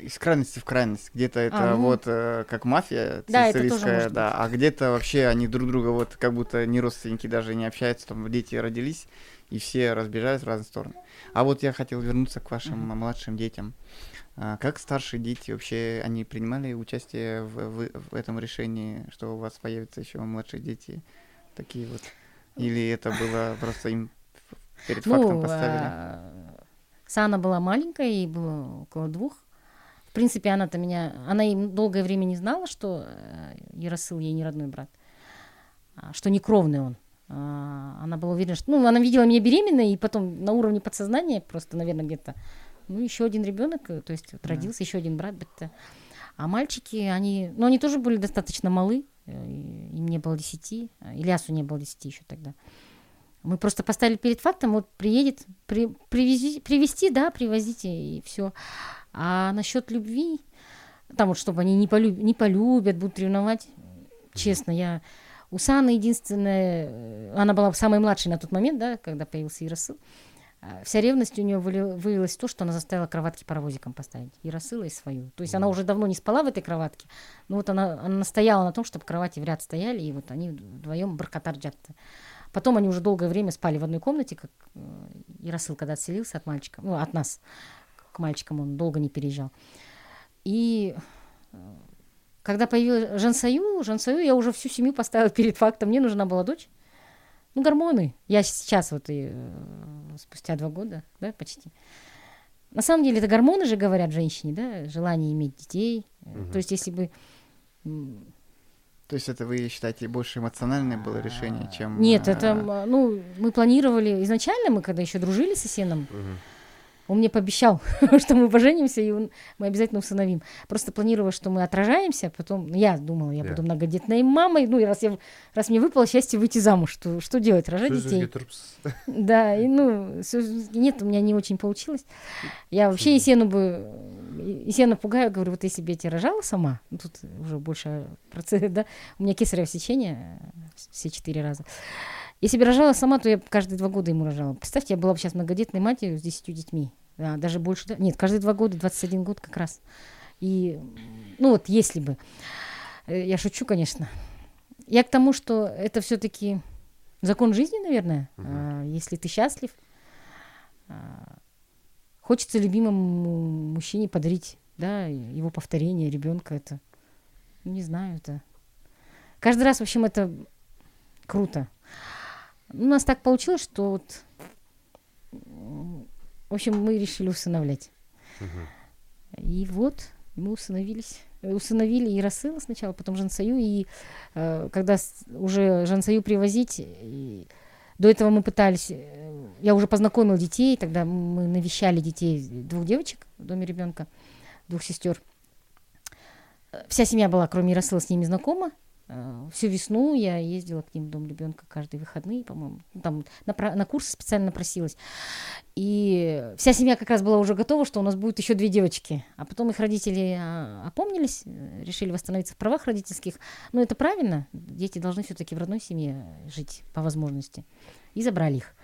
из крайности в крайность. Где-то это А, ну. вот э, как мафия Да, да, а где-то вообще они друг друга вот как будто не родственники даже не общаются, там дети родились и все разбежались в разные стороны. А вот я хотел вернуться к вашим Мгм. младшим детям. А как старшие дети вообще, они принимали участие в, в- в этом решении, что у вас появятся еще младшие дети такие вот? Или это было просто им перед фактом Ну, поставили? Сана была маленькая, ей было около двух. В принципе, она-то меня, она и долгое время не знала, что э, Яросыл ей не родной брат, а, что не кровный он. Она была уверена, что, ну, она видела меня беременной, и потом на уровне подсознания просто, наверное, где-то, ну, еще один ребенок, э, то есть вот Да. родился еще один брат. это- А мальчики, они, ну, они тоже были достаточно малы, э, им не было десяти, а Ильясу не было десяти еще тогда. Мы просто поставили перед фактом, вот приедет, при, привези, привезти, да, привозите, и все. А насчет любви, там вот, чтобы они не, полюб, не полюбят, будут ревновать, честно, я... У Саны единственная, э, она была самой младшей на тот момент, да, когда появился Яросыл. А Вся ревность у нее вылилась в то, что она заставила кроватки паровозиком поставить. Яросыла и свою. То есть она уже давно не спала в этой кроватке, но вот она, она настояла на том, чтобы кровати в ряд стояли, и вот они вдвоем баркатарджат. Потом они уже долгое время спали в одной комнате, как э, Яросыл, когда отселился от мальчика, ну, от нас к мальчикам, он долго не переезжал. И э, когда появилась Жансаю, Жансаю я уже всю семью поставила перед фактом, мне нужна была дочь. Ну, гормоны. Я сейчас вот и э, спустя два года, да, почти. На самом деле это гормоны же говорят женщине, да, желание иметь детей. Мгм. То есть если бы... То есть это вы считаете больше эмоциональное было решение, чем... Нет, э, это, м, ну, мы планировали, изначально мы, когда еще дружили с Исеном, Мгм. Он мне пообещал, [laughs] что мы поженимся, и он- мы обязательно усыновим. Просто планировала, что мы отражаемся, потом, ну, я думала, я буду многодетной мамой, ну, и раз, я, раз мне выпало счастье выйти замуж, что, что делать, рожать детей? [laughs] Да, и ну, нет, у меня не очень получилось. Я вообще Есену бы, Есену пугаю, говорю, вот если бы я тебя рожала сама, ну, тут уже больше процесс, да, у меня кесарево сечение э, все четыре раза. Если бы рожала сама, то я каждые два года ему рожала. Представьте, я была бы сейчас многодетной матерью с десятью детьми. Да, даже больше? Нет, каждые два года, 21 год как раз. И, ну вот, если бы. Э, Я шучу, конечно. Я к тому, что это все-таки закон жизни, наверное. А, Если ты счастлив, а, хочется любимому мужчине подарить, да, его повторение ребенка. Это, ну, не знаю, это каждый раз, в общем, это круто. У нас так получилось, что вот, в общем, мы решили усыновлять. Мгм. И вот мы усыновились. Э, Усыновили и Расыла сначала, потом Жансаю. И э, когда уже Жансаю привозить, и до этого мы пытались, э, я уже познакомила детей, тогда мы навещали детей, двух девочек в доме ребенка, двух сестер. Э, Вся семья была, кроме Расыла, с ними знакома. Э, Всю весну я ездила к ним в дом ребенка каждые выходные, по-моему. Ну, Там на, на курсы специально просилась. И вся семья как раз была уже готова, что у нас будет еще две девочки. А потом их родители а, опомнились, э, решили восстановиться в правах родительских. Ну, это правильно. Дети должны все-таки в родной семье жить по возможности. И забрали их.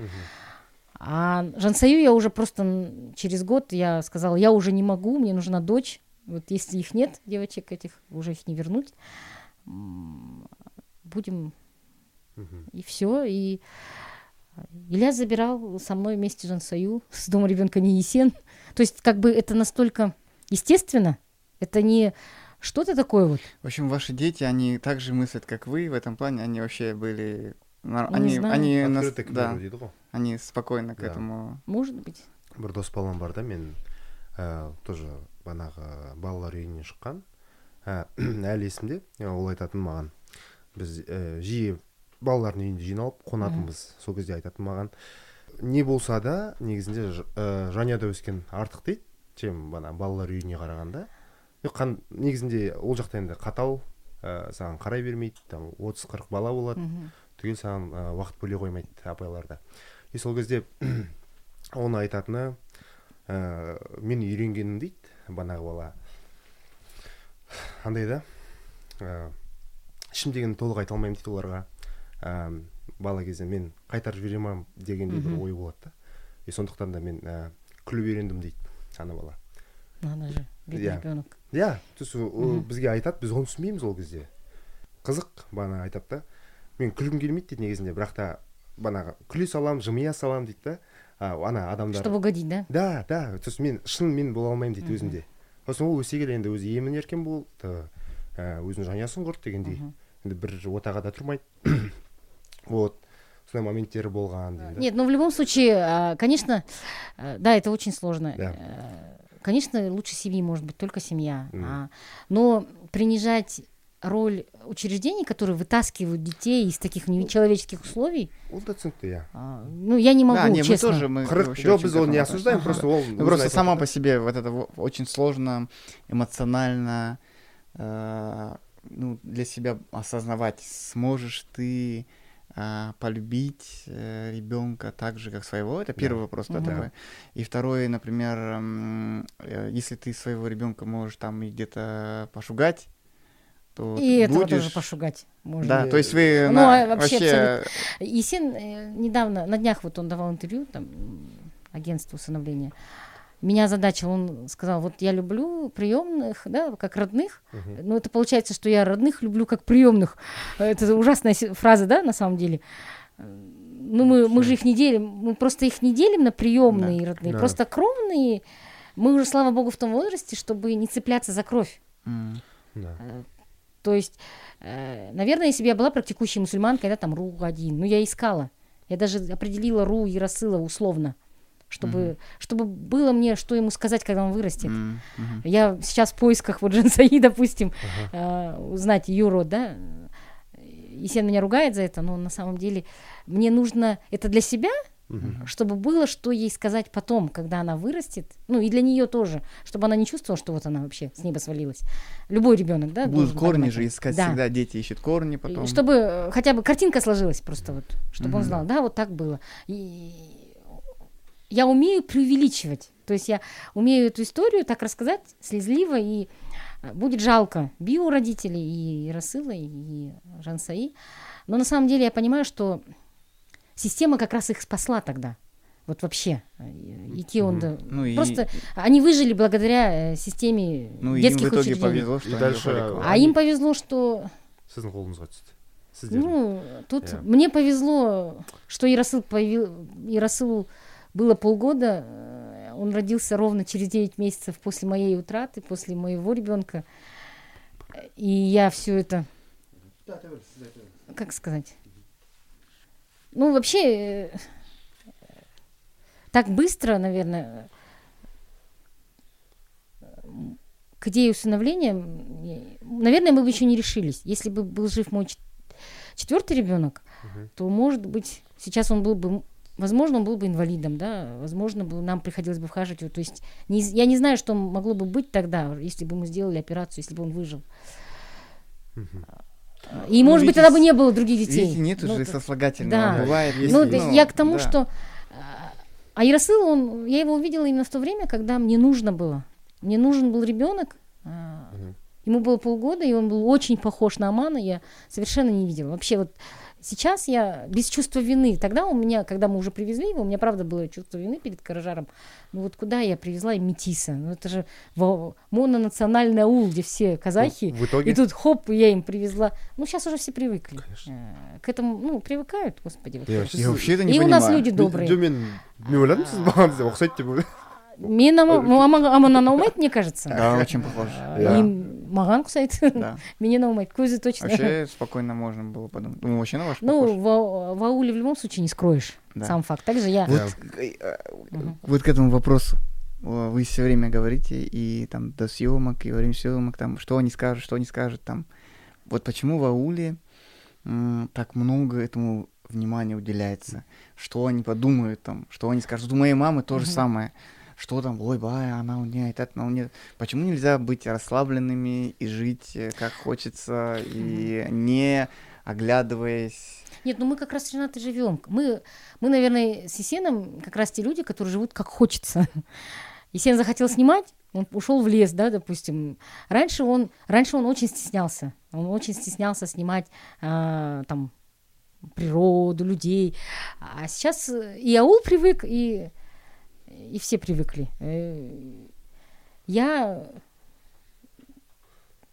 А Жансаю я уже просто через год я сказала, я уже не могу, мне нужна дочь. Вот если их нет, девочек этих, уже их не вернуть М, Будем Мгм. и все. И Илья забирал со мной вместе Жансаю с дома ребенка не Есен. То есть как бы это настолько естественно, это не что-то такое вот. В общем, ваши дети, они так же мыслят, как вы в этом плане, они вообще были... нар- Ну, не они, знаю. они, нас- Открытый к да, миру дейді ғой они спокойно к Да. этому... Может быть. бір дос балам бар да мен ә, тоже банағы балалар үйінен шыққан ә, [clears throat] әлі есімде. Ә, ол айтатын маған. Біз ә, жиі балалардың үйінде жиналып қонатынбыз. Сол кезде айтатын маған. Не болса да негізінде ж- ә, жанұяда өскен артық дейді. Чем бана балалар үйіне қарағанда. Қан- негізінде ол жақта енді қатал ә, саған қарай бермейді. Там отыз қырық бала болады. Түгел саған ә, уақыт бөле қоймайды апайларда и сол кезде [clears throat] оны айтатыны ә, мен үйренгенім дейді банағы бала. Андай да? Ә, ішімдегіні толық айта алмаймын дейді оларға. Ә, бала кезде мен қайтарып жібере ма? дегендей бір ой болады да. И сондықтан да мен ә, күліп үйрендім дейді ана бала. Надо же, бедный ребенок. иә то есть бізге айтады біз оны түсінбейміз ол кезде. Қызық бана айтады да. Мен күлгім келмейді дейді негізінде бірақ та банағы күле саламын жымия саламын дейді да. Ана адамдар Чтобы угодить, да? да да то есть мен шын мен бола алмаймын дейді Мгм. өзінде сосын ол өсе келе енді өзі емін еркін болды ә, өзінің жанұясын құрды дегендей Мгм. енді бір отағада тұрмайды [coughs] вот сондай моменттері болған деймін да Нет, ну в любом случае, а, конечно, э, да, это очень сложно. Да. Э, Конечно, лучше семьи может быть только семья. Мгм. а, но принижать роль учреждений, которые вытаскивают детей из таких нечеловеческих условий, ол да түсінікті иә а, ну, я не могу, да, не, мы честно. тоже... Мы қырық вообще жоқ очень біз к оны этому не относимся. осуждаем Ага, просто да. ол Ну, өзі просто айтып сама отыр по да. себе вот это во- очень сложно, эмоционально, э, ну, для себя осознавать, сможешь ты а, полюбить ребенка так же, как своего. Это первый вопрос, да, Мгм. такой. И второй, например, м, э, если ты своего ребенка можешь там и где-то пошугать, то И этого будешь... тоже пошугать можно. Да, то есть вы Ну, на- а вообще вообще... Есен э, недавно, на днях вот он давал интервью, там, агентству усыновления. Меня озадачил, он сказал, вот я люблю приемных, да, как родных, Мгм. но это получается, что я родных люблю как приемных. Это ужасная фраза, да, на самом деле. Ну, мы, мы же их не делим, мы просто их не делим на приемные и родные, Да. просто кровные. Мы уже, слава богу, в том возрасте, чтобы не цепляться за кровь. М, да Э, То есть, э, наверное, если бы я была практикующей мусульманкой, да, там РУ один, ну, я искала. Я даже определила РУ Яросыла условно, чтобы, чтобы было мне, что ему сказать, когда он вырастет. Мгм. Я сейчас в поисках вот Джансаи, [laughs] допустим, э, узнать ее род, да. Есен меня ругает за это, но на самом деле мне нужно это для себя, Мгм. чтобы было, что ей сказать потом, когда она вырастет. Ну и для нее тоже, чтобы она не чувствовала, что вот она вообще с неба свалилась. Любой ребенок, да? Будут корни же искать Да. всегда, дети ищут корни И потом. Чтобы э, хотя бы картинка сложилась просто вот, чтобы он Мгм. знал, да, вот так было. И я умею преувеличивать, то есть я умею эту историю так рассказать слезливо, и э, будет жалко Био родителей, и Расыла, и Жансаи. Но на самом деле я понимаю, что система как раз их спасла тогда. Вот вообще. Э, Идти он да- Ну и- Просто они выжили благодаря э, системе Ну и им в детских итоге учреждений. повезло, что И они дальше, упали к вам. А им повезло, что сіздің қолыңызға түсті сіздердің ну, тут Я. мне повезло, что Яросыл появил, Яросылу было полгода. э, Он родился ровно через 9 месяцев после моей утраты, после моего ребенка. И я все это, как сказать, ну вообще э, так быстро, наверное, к идее усыновления, наверное, мы бы еще не решились. Если бы был жив мой чет- четвертый ребенок, Мгм. то, может быть, сейчас он был бы, возможно, он был бы инвалидом, да, возможно, бы нам приходилось бы вхаживать его. То есть не я не знаю, что могло бы быть тогда, если бы мы сделали операцию, если бы он выжил. Мгм. И, Ну, может быть, тогда бы не было других детей. Видите, нет Ну, сослагательного. да. Бывает, ну, если, то есть я к тому, да. что... а, А Яросыл, он, я его увидела именно в то время, когда мне нужно было. Мне нужен был ребенок. Мгм. Ему было полгода, и он был очень похож на Амана. Я совершенно не видела. Вообще вот сейчас я без чувства вины. Тогда у меня, когда мы уже привезли его, у меня правда было чувство вины перед Каражаром. Ну вот куда я привезла и метиса? Ну это же мононациональный аул, где все казахи. в итоге И тут хоп, я им привезла. Ну, сейчас уже все привыкли. Конечно. Э, К этому, ну, привыкают, господи. вот Я вообще Я вообще это не И у понимаю. нас люди добрые. десе ұқсайды деп ойладым Мен ну, ама- аманнан аумайды, мне кажется. Да, очень похож. Маған ұқсайды. Да. [laughs] Менен аумайды. Көзі точно. Вообще [laughs] спокойно можно было подумать. Ну, вообще на ваш Ну, в, в ауле в любом случае не скроешь Да. сам факт. Также я. Вот, э, э, вот к этому вопросу. Вы все время говорите и там до съемок, и во время съемок, там, что они скажут, что они скажут, там. Вот почему в ауле так много этому внимания уделяется? Что они подумают там, что они скажут? У моей мамы то же самое. Что там, ой, бай, она уняет, это она уняет. Почему нельзя быть расслабленными и жить э, как хочется, и не оглядываясь? Нет, ну мы как раз с Ренатой живем. Мы, мы, наверное, с Есеном как раз те люди, которые живут как хочется. Есен захотел снимать, он ушел в лес, да, допустим. Раньше он, раньше он очень стеснялся. Он очень стеснялся снимать а, там природу, людей. А сейчас э, и аул привык, и, и все привыкли. Э, Я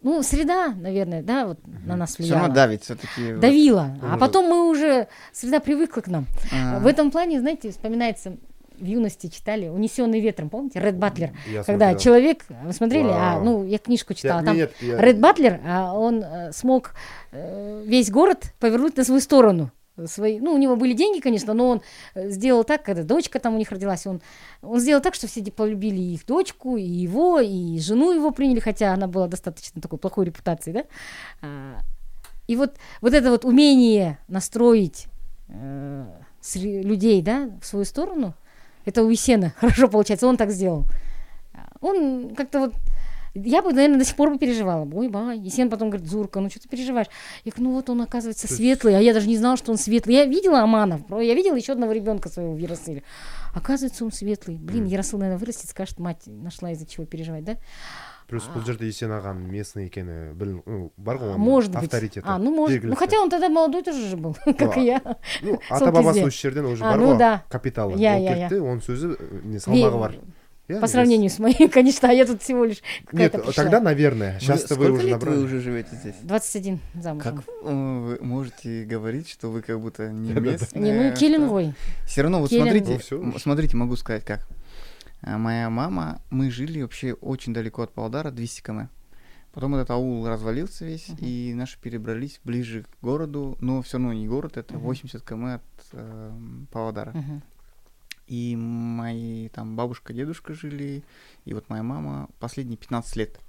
ну, среда, наверное, да, вот на нас Все влияла. равно давит все-таки. Давила. А Мгм. потом мы уже, среда привыкла к нам. А. В этом плане, знаете, вспоминается, в юности читали «Унесенный ветром», помните? Ред Батлер. Я Когда смотрел. человек, вы смотрели? А, ну, я книжку читала. Я- там нет, я- Ред Батлер, а он э, смог э, весь город повернуть на свою сторону. Свои, ну, у него были деньги, конечно, но он э, сделал так, когда дочка там у них родилась, он, он сделал так, что все полюбили их дочку, и его, и жену его приняли, хотя она была достаточно такой плохой репутацией, да. А, и вот, вот это вот умение настроить э, людей, да, в свою сторону, это у Есена [laughs] хорошо получается, он так сделал. А, Он как-то вот я бы, наверное, до сих пор бы переживала. бы. Ой, ба, Есен потом говорит, Зурка, ну что ты переживаешь? Я говорю, ну вот он, оказывается, То есть- светлый, а я даже не знала, что он светлый. Я видела Аманов, про- я видела еще одного ребенка своего в Яросыле. Оказывается, он светлый. Блин, Яросыл, наверное, вырастет, скажет, мать нашла из-за чего переживать, да? плюс бұл жерде есен ағаның местный екені біл ну, бар ғой А, оның может быть. авторитеті А, ну может. Ну жергілікті. хотя он тогда молодой тоже же был, [laughs] как Ну, и я. ну сол ата бабасы кезде. осы жерден уже А, бар ну ғой да. капиталы Я- ол я- кетті оның сөзі э, не Ве- салмағы бар Иә, По сравнению с моим, [laughs] конечно, а я тут всего лишь нет пришла. тогда наверное Вы- сейчас вы сколько уже лет набрали вы уже живете здесь? 21 замужем. Как вы можете говорить, что вы как будто не местные? Не, ну Келенвой. Все равно, вот смотрите, Ну, смотрите, могу сказать как. А, Моя мама, мы жили вообще очень далеко от Павлодара, 200 км. Потом этот аул развалился весь, и наши перебрались ближе к городу, но все равно не город, это Мгм. 80 км от э, Павлодара. И мои там бабушка, дедушка жили, и вот моя мама последние 15 лет.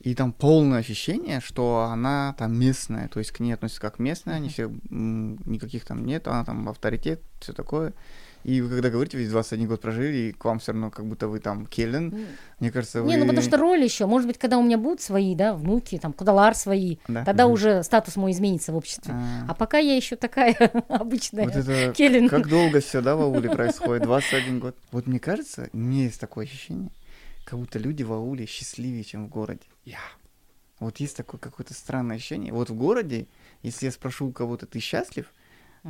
И там полное ощущение, что она там местная, то есть к ней относятся как местная, они все, никаких там нет, она там авторитет, все такое. И вы когда говорите, ведь 21 год прожили, и к вам все равно как будто вы там Келлен, Ну, мне кажется, вы... Не, ну потому что роль еще, может быть, когда у меня будут свои, да, внуки, там, кудалар свои, Да? тогда Мгм. уже статус мой изменится в обществе. А, А пока я еще такая [laughs] обычная вот это Келлен. Как долго все, да, в ауле [laughs] происходит? 21 год. Вот мне кажется, у меня есть такое ощущение, как будто люди в ауле счастливее, чем в городе. Я. Вот есть такое какое-то странное ощущение. Вот в городе, если я спрошу у кого-то, ты счастлив,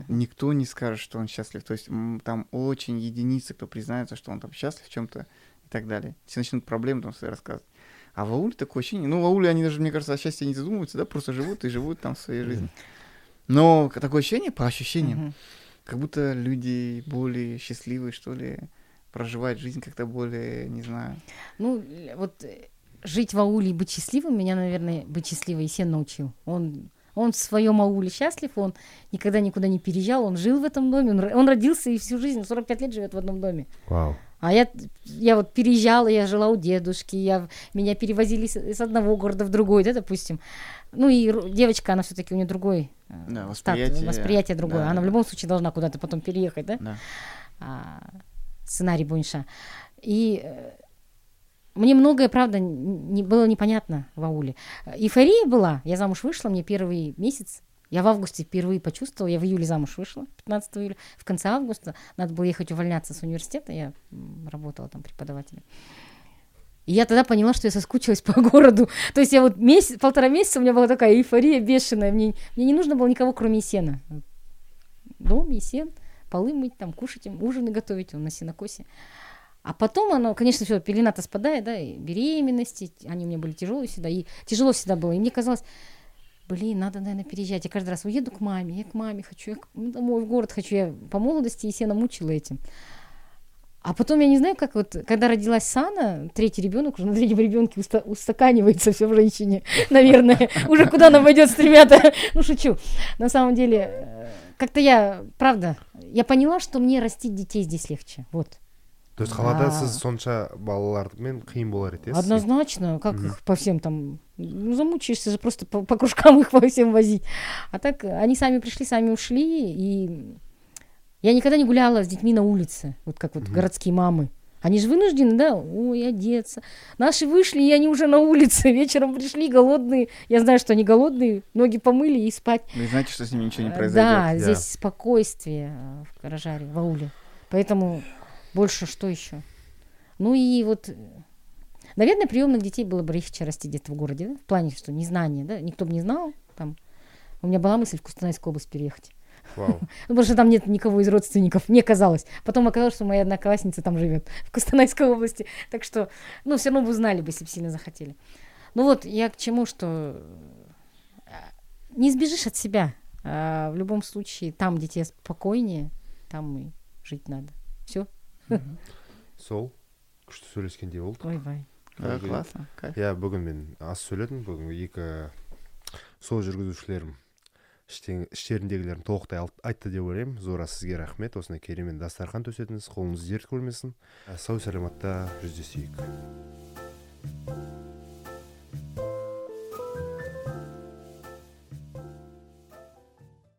Никто не скажет, что он счастлив. То есть там очень единицы, кто признается, что он там счастлив в чем-то и так далее. Все начнут проблемы там свои рассказывать. А в ауле такое ощущение. Ну, в ауле они даже, мне кажется, о счастье не задумываются, да, просто живут и живут там своей жизнью. Но такое ощущение, по ощущениям, как будто люди более счастливые, что ли, проживают жизнь как-то более, не знаю. Ну, вот э, жить в ауле и быть счастливым, меня, наверное, быть счастливой Сен научил. Он, он в своем ауле счастлив, он никогда никуда не переезжал, он жил в этом доме, он, он родился и всю жизнь, 45 лет живет в одном доме. Вау. А я, я вот переезжала, я жила у дедушки, я, меня перевозили с, из одного города в другой, да, допустим. Ну и девочка, она все-таки у нее другой э, Да, восприятие, восприятие другое. да, она в да. любом случае должна куда-то потом переехать, да? Да. а, сценарий Бойнша. И э, мне многое, правда, не было непонятно в ауле. Эйфория была. Я замуж вышла, мне первый месяц. Я в августе впервые почувствовала, я в июле замуж вышла, 15 июля. В конце августа надо было ехать увольняться с университета, я работала там преподавателем. И я тогда поняла, что я соскучилась по [laughs] городу. То есть я вот месяц, полтора месяца у меня была такая эйфория бешеная. Мне, мне не нужно было никого, кроме Есена. Дом, Есен, полы мыть, там, кушать, им, ужины готовить, он на сенокосе. А потом оно, конечно, все, пелена-то спадает, да, и беременности, они у меня были тяжелые всегда, и тяжело всегда было. И мне казалось, блин, надо, наверное, переезжать. Я каждый раз уеду к маме, я к маме хочу, я к- ну, домой в город хочу. Я по молодости Есена мучила этим. А потом я не знаю, как вот, когда родилась Сана, третий ребенок, уже на третьем ребенке уста- устаканивается все в женщине, [laughs] наверное. Уже куда она пойдет с тремя-то? [laughs] Ну, шучу. На самом деле, э, как-то я, правда, я поняла, что мне растить детей здесь легче. Вот то есть қалада А. сіз сонша балалармен қиын болар еді иә сізге? Однозначно, как Мгм. их по всем там, ну, замучаешься же просто по, по кружкам их [laughs] по всем возить. А так э, они сами пришли, сами ушли, и я никогда не гуляла с детьми на улице, вот как вот Мгм. городские мамы. Они же вынуждены, да, ой, одеться. Наши вышли, и они уже на улице, вечером [laughs] пришли голодные. Я знаю, что они голодные, ноги помыли и спать. Вы знаете, что с ними ничего не Э, произойдет. Да, Да. здесь спокойствие э, в Каражаре, в ауле. Поэтому больше что еще? Ну и вот, наверное, приемных детей было бы легче расти где-то в городе, да? в плане, что незнание, да, никто бы не знал. Там. У меня была мысль в Кустанайскую область переехать. вау Ну, [laughs] потому что там нет никого из родственников, мне казалось. Потом оказалось, что моя одноклассница там живет, в Кустанайской области. Так что, ну, все равно бы узнали бы, если бы сильно захотели. Ну вот, я к чему, что э, не сбежишь от себя. А в любом случае, там, где тебе спокойнее, там и жить надо. Все. Сол күшті сөйлескендей болдық. Да, Окей. классно. кайф. иә бүгін мен аз сөйледім бүгін екі сол жүргізушілерім іштеріндегілерін толықтай айтты деп ойлаймын зора сізге рахмет осындай керемет дастархан төседіңіз қолыңыз дерт көрмесін сау саламатта жүздесейік